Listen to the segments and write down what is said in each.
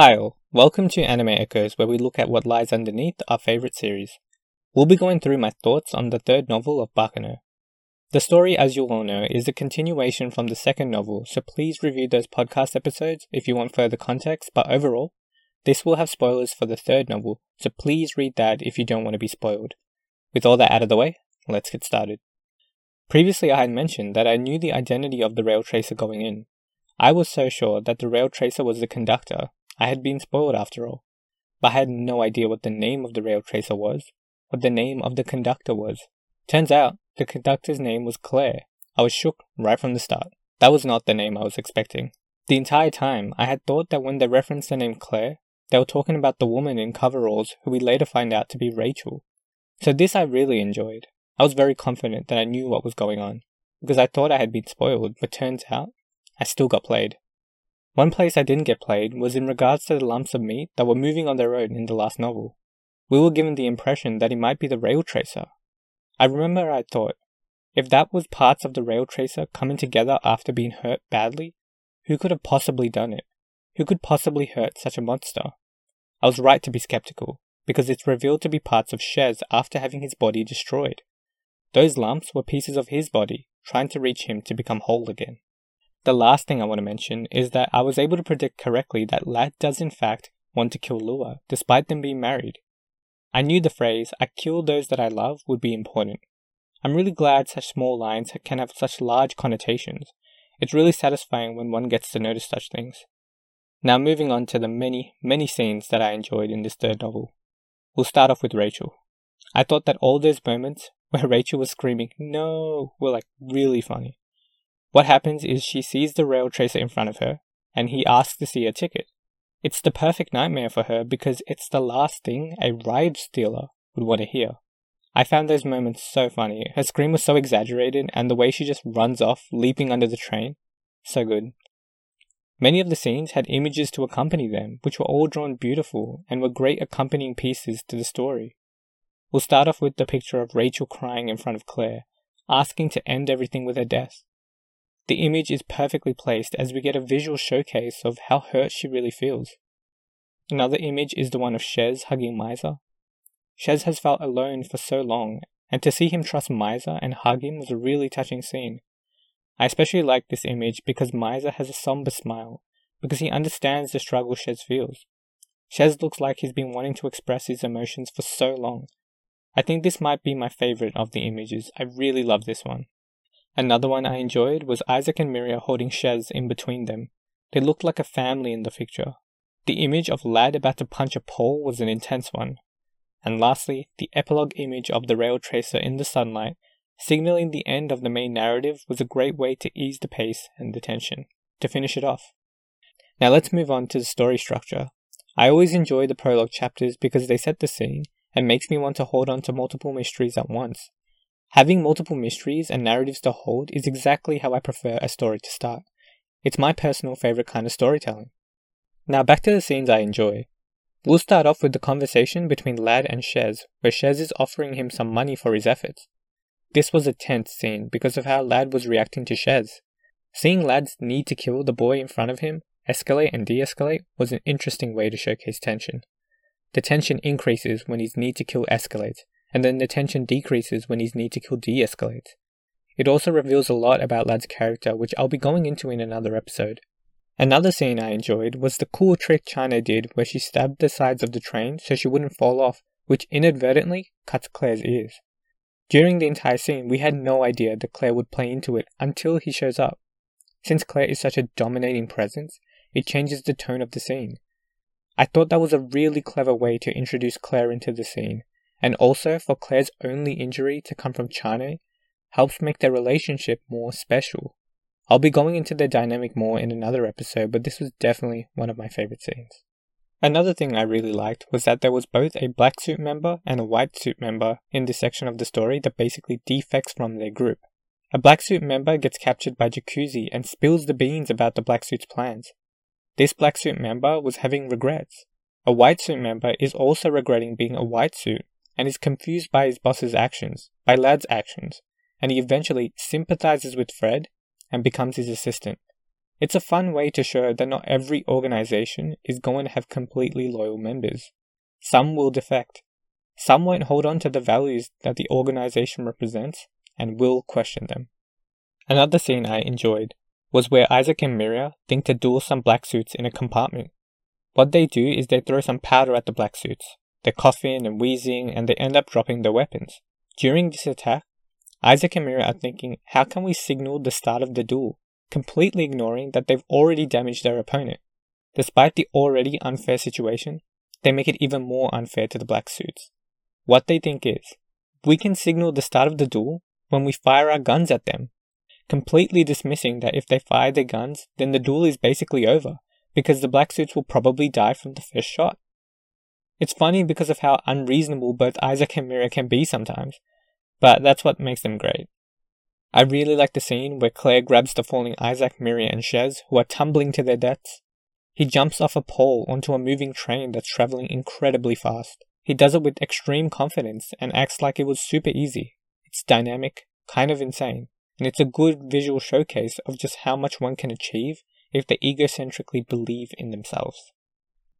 Hi all, welcome to Anime Echoes where we look at what lies underneath our favourite series. We'll be going through my thoughts on the third novel of Baccano. The story, as you'll all know, is a continuation from the second novel, so please review those podcast episodes if you want further context, but overall, this will have spoilers for the third novel, so please read that if you don't want to be spoiled. With all that out of the way, let's get started. Previously, I had mentioned that I knew the identity of the rail tracer going in. I was so sure that the rail tracer was the conductor I had been spoiled after all, but I had no idea what the name of the rail tracer was, what the name of the conductor was. Turns out, the conductor's name was Claire. I was shook right from the start. That was not the name I was expecting. The entire time, I had thought that when they referenced the name Claire, they were talking about the woman in coveralls who we later find out to be Rachel. So this I really enjoyed. I was very confident that I knew what was going on, because I thought I had been spoiled, but turns out, I still got played. One place I didn't get played was in regards to the lumps of meat that were moving on their own in the last novel. We were given the impression that he might be the rail tracer. I remember I thought, if that was parts of the rail tracer coming together after being hurt badly, who could have possibly done it? Who could possibly hurt such a monster? I was right to be skeptical, because it's revealed to be parts of Shez after having his body destroyed. Those lumps were pieces of his body, trying to reach him to become whole again. The last thing I want to mention is that I was able to predict correctly that Ladd does in fact want to kill Lua, despite them being married. I knew the phrase, I kill those that I love, would be important. I'm really glad such small lines can have such large connotations. It's really satisfying when one gets to notice such things. Now, moving on to the many, many scenes that I enjoyed in this third novel. We'll start off with Rachel. I thought that all those moments where Rachel was screaming, no, were like really funny. What happens is she sees the rail tracer in front of her, and he asks to see a ticket. It's the perfect nightmare for her because it's the last thing a ride stealer would want to hear. I found those moments so funny. Her scream was so exaggerated, and the way she just runs off, leaping under the train, so good. Many of the scenes had images to accompany them, which were all drawn beautiful and were great accompanying pieces to the story. We'll start off with the picture of Rachel crying in front of Claire, asking to end everything with her death. The image is perfectly placed as we get a visual showcase of how hurt she really feels. Another image is the one of Shez hugging Misa. Shez has felt alone for so long, and to see him trust Misa and hug him was a really touching scene. I especially like this image because Misa has a somber smile, because he understands the struggle Shez feels. Shez looks like he's been wanting to express his emotions for so long. I think this might be my favorite of the images. I really love this one. Another one I enjoyed was Isaac and Miria holding Shez in between them. They looked like a family in the picture. The image of Ladd about to punch a pole was an intense one. And lastly, the epilogue image of the rail tracer in the sunlight, signaling the end of the main narrative, was a great way to ease the pace and the tension, to finish it off. Now let's move on to the story structure. I always enjoy the prologue chapters because they set the scene and makes me want to hold on to multiple mysteries at once. Having multiple mysteries and narratives to hold is exactly how I prefer a story to start. It's my personal favorite kind of storytelling. Now back to the scenes I enjoy. We'll start off with the conversation between Ladd and Shez, where Shez is offering him some money for his efforts. This was a tense scene because of how Ladd was reacting to Shez. Seeing Ladd's need to kill the boy in front of him escalate and de escalate was an interesting way to showcase tension. The tension increases when his need to kill escalates, and then the tension decreases when his need to kill de escalates. It also reveals a lot about Ladd's character, which I'll be going into in another episode. Another scene I enjoyed was the cool trick Chane did where she stabbed the sides of the train so she wouldn't fall off, which inadvertently cuts Claire's ears. During the entire scene, we had no idea that Claire would play into it until he shows up. Since Claire is such a dominating presence, it changes the tone of the scene. I thought that was a really clever way to introduce Claire into the scene, and also for Claire's only injury to come from Chane helps make their relationship more special. I'll be going into their dynamic more in another episode, but this was definitely one of my favorite scenes. Another thing I really liked was that there was both a black suit member and a white suit member in this section of the story that basically defects from their group. A black suit member gets captured by Jacuzzi and spills the beans about the black suit's plans. This black suit member was having regrets. A white suit member is also regretting being a white suit and is confused by his boss's actions, by Ladd's actions, and he eventually sympathizes with Fred and becomes his assistant. It's a fun way to show that not every organization is going to have completely loyal members. Some will defect. Some won't hold on to the values that the organization represents and will question them. Another scene I enjoyed was where Isaac and Miria think to duel some black suits in a compartment. What they do is they throw some powder at the black suits. They're coughing and wheezing and they end up dropping their weapons. During this attack, Isaac and Miria are thinking, how can we signal the start of the duel? completely ignoring that they've already damaged their opponent. Despite the already unfair situation, they make it even more unfair to the black suits. What they think is, we can signal the start of the duel when we fire our guns at them, completely dismissing that if they fire their guns, then the duel is basically over, because the black suits will probably die from the first shot. It's funny because of how unreasonable both Isaac and Miria can be sometimes, but that's what makes them great. I really like the scene where Claire grabs the falling Isaac, Miria, and Shez, who are tumbling to their deaths. He jumps off a pole onto a moving train that's traveling incredibly fast. He does it with extreme confidence and acts like it was super easy. It's dynamic, kind of insane, and it's a good visual showcase of just how much one can achieve if they egocentrically believe in themselves.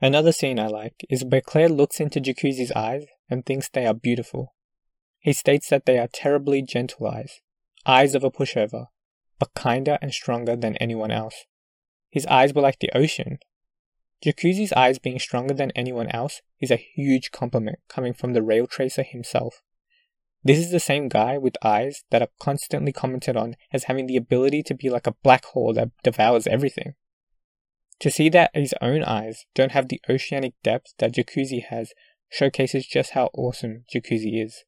Another scene I like is where Claire looks into Jacuzzi's eyes and thinks they are beautiful. He states that they are terribly gentle eyes, eyes of a pushover, but kinder and stronger than anyone else. His eyes were like the ocean. Jacuzzi's eyes being stronger than anyone else is a huge compliment coming from the rail tracer himself. This is the same guy with eyes that are constantly commented on as having the ability to be like a black hole that devours everything. To see that his own eyes don't have the oceanic depth that Jacuzzi has showcases just how awesome Jacuzzi is.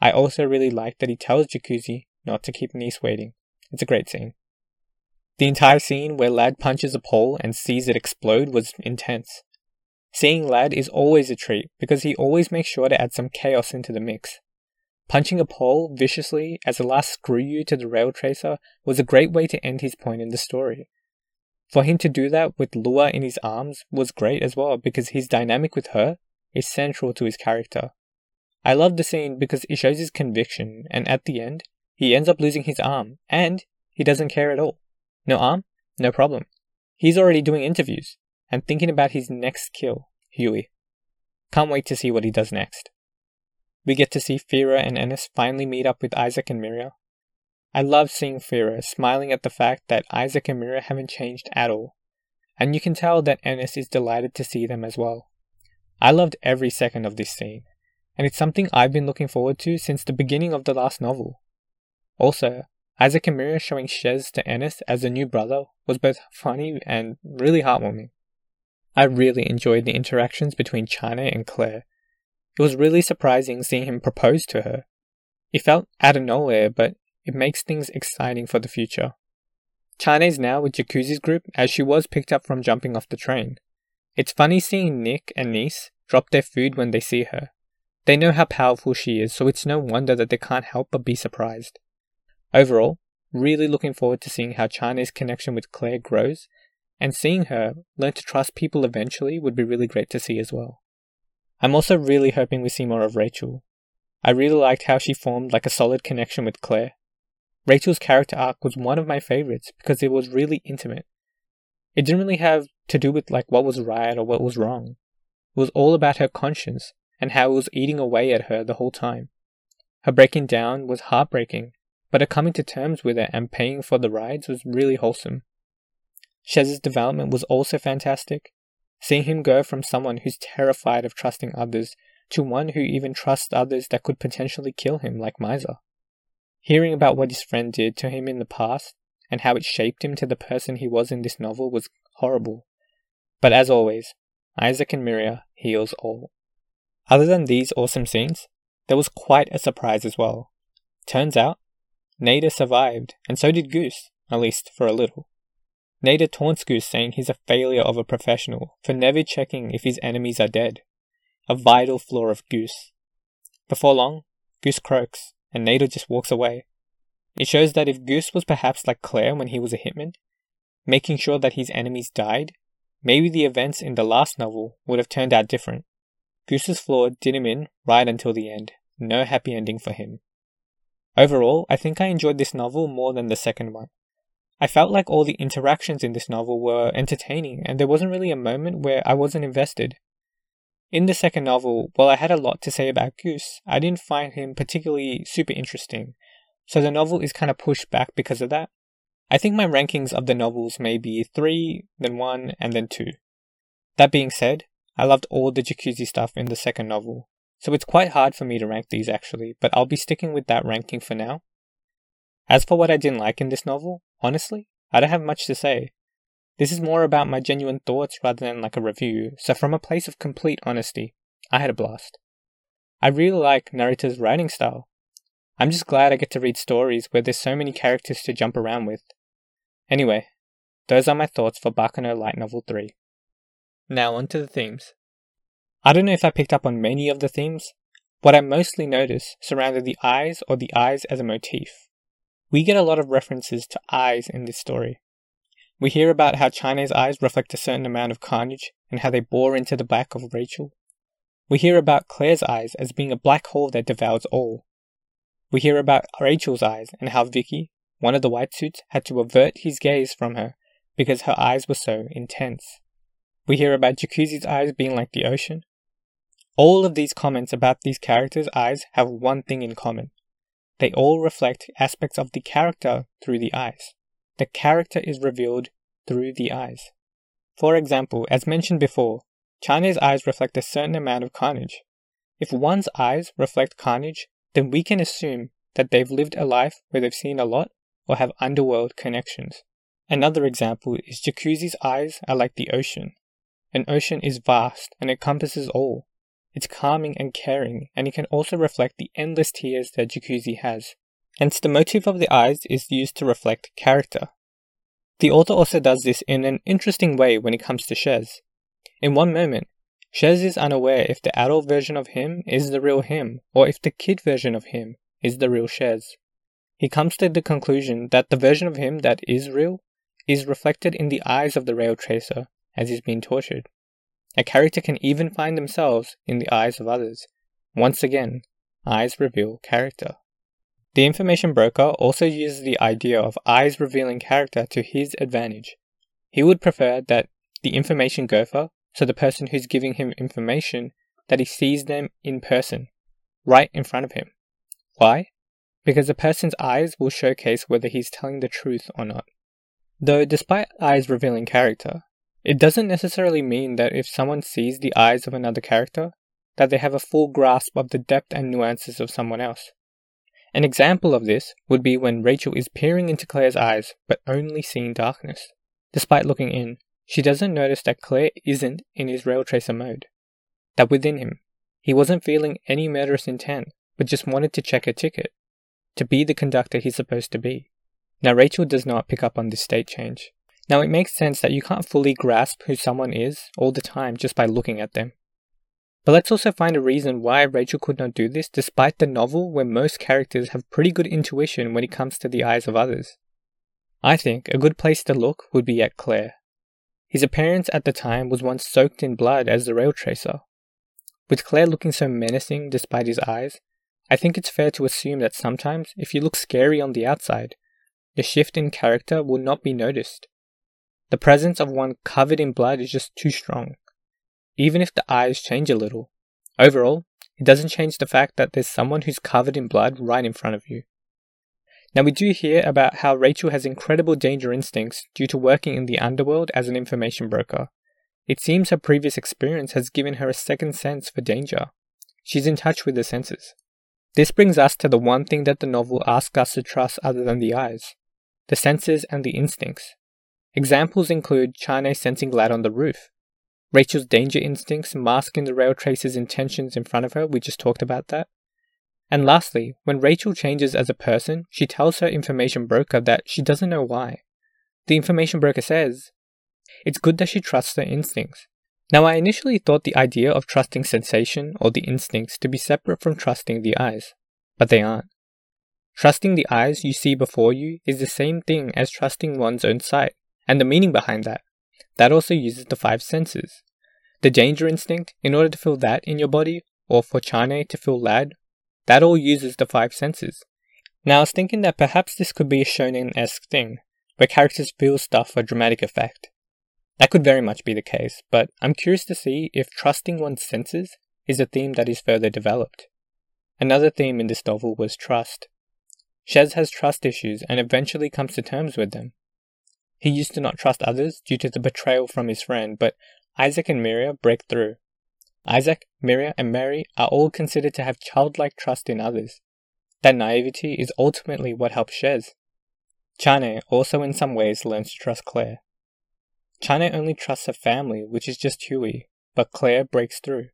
I also really like that he tells Jacuzzi not to keep Nice waiting. It's a great scene. The entire scene where Ladd punches a pole and sees it explode was intense. Seeing Ladd is always a treat because he always makes sure to add some chaos into the mix. Punching a pole viciously as a last screw you to the rail tracer was a great way to end his point in the story. For him to do that with Lua in his arms was great as well because his dynamic with her is central to his character. I love the scene because it shows his conviction, and at the end, he ends up losing his arm, and he doesn't care at all. No arm? No problem. He's already doing interviews and thinking about his next kill, Huey. Can't wait to see what he does next. We get to see Fira and Ennis finally meet up with Isaac and Miria. I love seeing Fira smiling at the fact that Isaac and Miria haven't changed at all, and you can tell that Ennis is delighted to see them as well. I loved every second of this scene, and it's something I've been looking forward to since the beginning of the last novel. Also, Isaac and Miria showing Shez to Ennis as a new brother was both funny and really heartwarming. I really enjoyed the interactions between Chane and Claire. It was really surprising seeing him propose to her. It felt out of nowhere, but it makes things exciting for the future. Is now with Jacuzzi's group as she was picked up from jumping off the train. It's funny seeing Nick and Nice drop their food when they see her. They know how powerful she is, so it's no wonder that they can't help but be surprised. Overall, really looking forward to seeing how Chane's connection with Claire grows, and seeing her learn to trust people eventually would be really great to see as well. I'm also really hoping we see more of Rachel. I really liked how she formed like a solid connection with Claire. Rachel's character arc was one of my favorites because it was really intimate. It didn't really have to do with like what was right or what was wrong. It was all about her conscience and how it was eating away at her the whole time. Her breaking down was heartbreaking but her coming to terms with it and paying for the rides was really wholesome. Shez's development was also fantastic. Seeing him go from someone who's terrified of trusting others to one who even trusts others that could potentially kill him, like Misa. Hearing about what his friend did to him in the past and how it shaped him to the person he was in this novel was horrible. But as always, Isaac and Miria heals all. Other than these awesome scenes, there was quite a surprise as well. Turns out, Nada survived, and so did Goose, at least for a little. Nada taunts Goose saying he's a failure of a professional for never checking if his enemies are dead, a vital flaw of Goose. Before long, Goose croaks, and Nada just walks away. It shows that if Goose was perhaps like Claire when he was a hitman, making sure that his enemies died, maybe the events in the last novel would have turned out different. Goose's flaw did him in right until the end. No happy ending for him. Overall, I think I enjoyed this novel more than the second one. I felt like all the interactions in this novel were entertaining, and there wasn't really a moment where I wasn't invested. In the second novel, while I had a lot to say about Goose, I didn't find him particularly super interesting, so the novel is kind of pushed back because of that. I think my rankings of the novels may be 3, then 1, and then 2. That being said, I loved all the jacuzzi stuff in the second novel, so it's quite hard for me to rank these actually, but I'll be sticking with that ranking for now. As for what I didn't like in this novel, honestly, I don't have much to say. This is more about my genuine thoughts rather than like a review, so from a place of complete honesty, I had a blast. I really like Narita's writing style. I'm just glad I get to read stories where there's so many characters to jump around with. Anyway, those are my thoughts for Baccano Light Novel 3. Now on to the themes. I don't know if I picked up on many of the themes. What I mostly noticed surrounded the eyes or the eyes as a motif. We get a lot of references to eyes in this story. We hear about how Chane's eyes reflect a certain amount of carnage and how they bore into the back of Rachel. We hear about Claire's eyes as being a black hole that devours all. We hear about Rachel's eyes and how Vicky, one of the white suits, had to avert his gaze from her because her eyes were so intense. We hear about Jacuzzi's eyes being like the ocean. All of these comments about these characters' eyes have one thing in common they all reflect aspects of the character through the eyes. The character is revealed through the eyes. For example, as mentioned before, Chane's eyes reflect a certain amount of carnage. If one's eyes reflect carnage, then we can assume that they've lived a life where they've seen a lot or have underworld connections. Another example is Jacuzzi's eyes are like the ocean. An ocean is vast and encompasses all. It's calming and caring, and it can also reflect the endless tears that Jacuzzi has. Hence, the motif of the eyes is used to reflect character. The author also does this in an interesting way when it comes to Shez. In one moment, Shez is unaware if the adult version of him is the real him, or if the kid version of him is the real Shez. He comes to the conclusion that the version of him that is real is reflected in the eyes of the rail tracer as he's being tortured. A character can even find themselves in the eyes of others. Once again, eyes reveal character. The information broker also uses the idea of eyes revealing character to his advantage. He would prefer that the information gopher, so the person who's giving him information, that he sees them in person, right in front of him. Why? Because the person's eyes will showcase whether he's telling the truth or not. Though, despite eyes revealing character, it doesn't necessarily mean that if someone sees the eyes of another character, that they have a full grasp of the depth and nuances of someone else. An example of this would be when Rachel is peering into Claire's eyes but only seeing darkness. Despite looking in, she doesn't notice that Claire isn't in his rail tracer mode. That within him, he wasn't feeling any murderous intent, but just wanted to check a ticket, to be the conductor he's supposed to be. Now Rachel does not pick up on this state change. Now, it makes sense that you can't fully grasp who someone is all the time just by looking at them. But let's also find a reason why Rachel could not do this despite the novel where most characters have pretty good intuition when it comes to the eyes of others. I think a good place to look would be at Claire. His appearance at the time was once soaked in blood as the rail tracer. With Claire looking so menacing despite his eyes, I think it's fair to assume that sometimes if you look scary on the outside, the shift in character will not be noticed. The presence of one covered in blood is just too strong. Even if the eyes change a little, overall, it doesn't change the fact that there's someone who's covered in blood right in front of you. Now, we do hear about how Rachel has incredible danger instincts due to working in the underworld as an information broker. It seems her previous experience has given her a second sense for danger. She's in touch with the senses. This brings us to the one thing that the novel asks us to trust other than the eyes the senses and the instincts. Examples include Chane sensing light on the roof, Rachel's danger instincts masking the rail tracer's intentions in front of her, we just talked about that. And lastly, when Rachel changes as a person, she tells her information broker that she doesn't know why. The information broker says, It's good that she trusts her instincts. Now, I initially thought the idea of trusting sensation or the instincts to be separate from trusting the eyes, but they aren't. Trusting the eyes you see before you is the same thing as trusting one's own sight and the meaning behind that. That also uses the five senses. The danger instinct, in order to feel that in your body, or for Chane to feel Ladd, that all uses the five senses. Now I was thinking that perhaps this could be a shonen-esque thing, where characters feel stuff for dramatic effect. That could very much be the case, but I'm curious to see if trusting one's senses is a theme that is further developed. Another theme in this novel was trust. Shez has trust issues and eventually comes to terms with them. He used to not trust others due to the betrayal from his friend, but Isaac and Miria break through. Isaac, Miria, and Mary are all considered to have childlike trust in others. That naivety is ultimately what helps Shez. Chane also in some ways learns to trust Claire. Chane only trusts her family, which is just Huey, but Claire breaks through.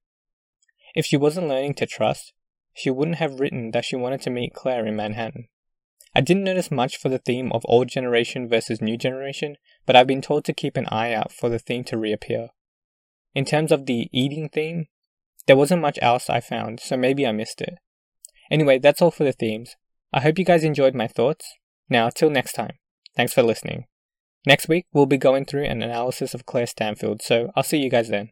If she wasn't learning to trust, she wouldn't have written that she wanted to meet Claire in Manhattan. I didn't notice much for the theme of old generation versus new generation, but I've been told to keep an eye out for the theme to reappear. In terms of the eating theme, there wasn't much else I found, so maybe I missed it. Anyway, that's all for the themes. I hope you guys enjoyed my thoughts. Now, till next time, thanks for listening. Next week, we'll be going through an analysis of Claire Stanfield, so I'll see you guys then.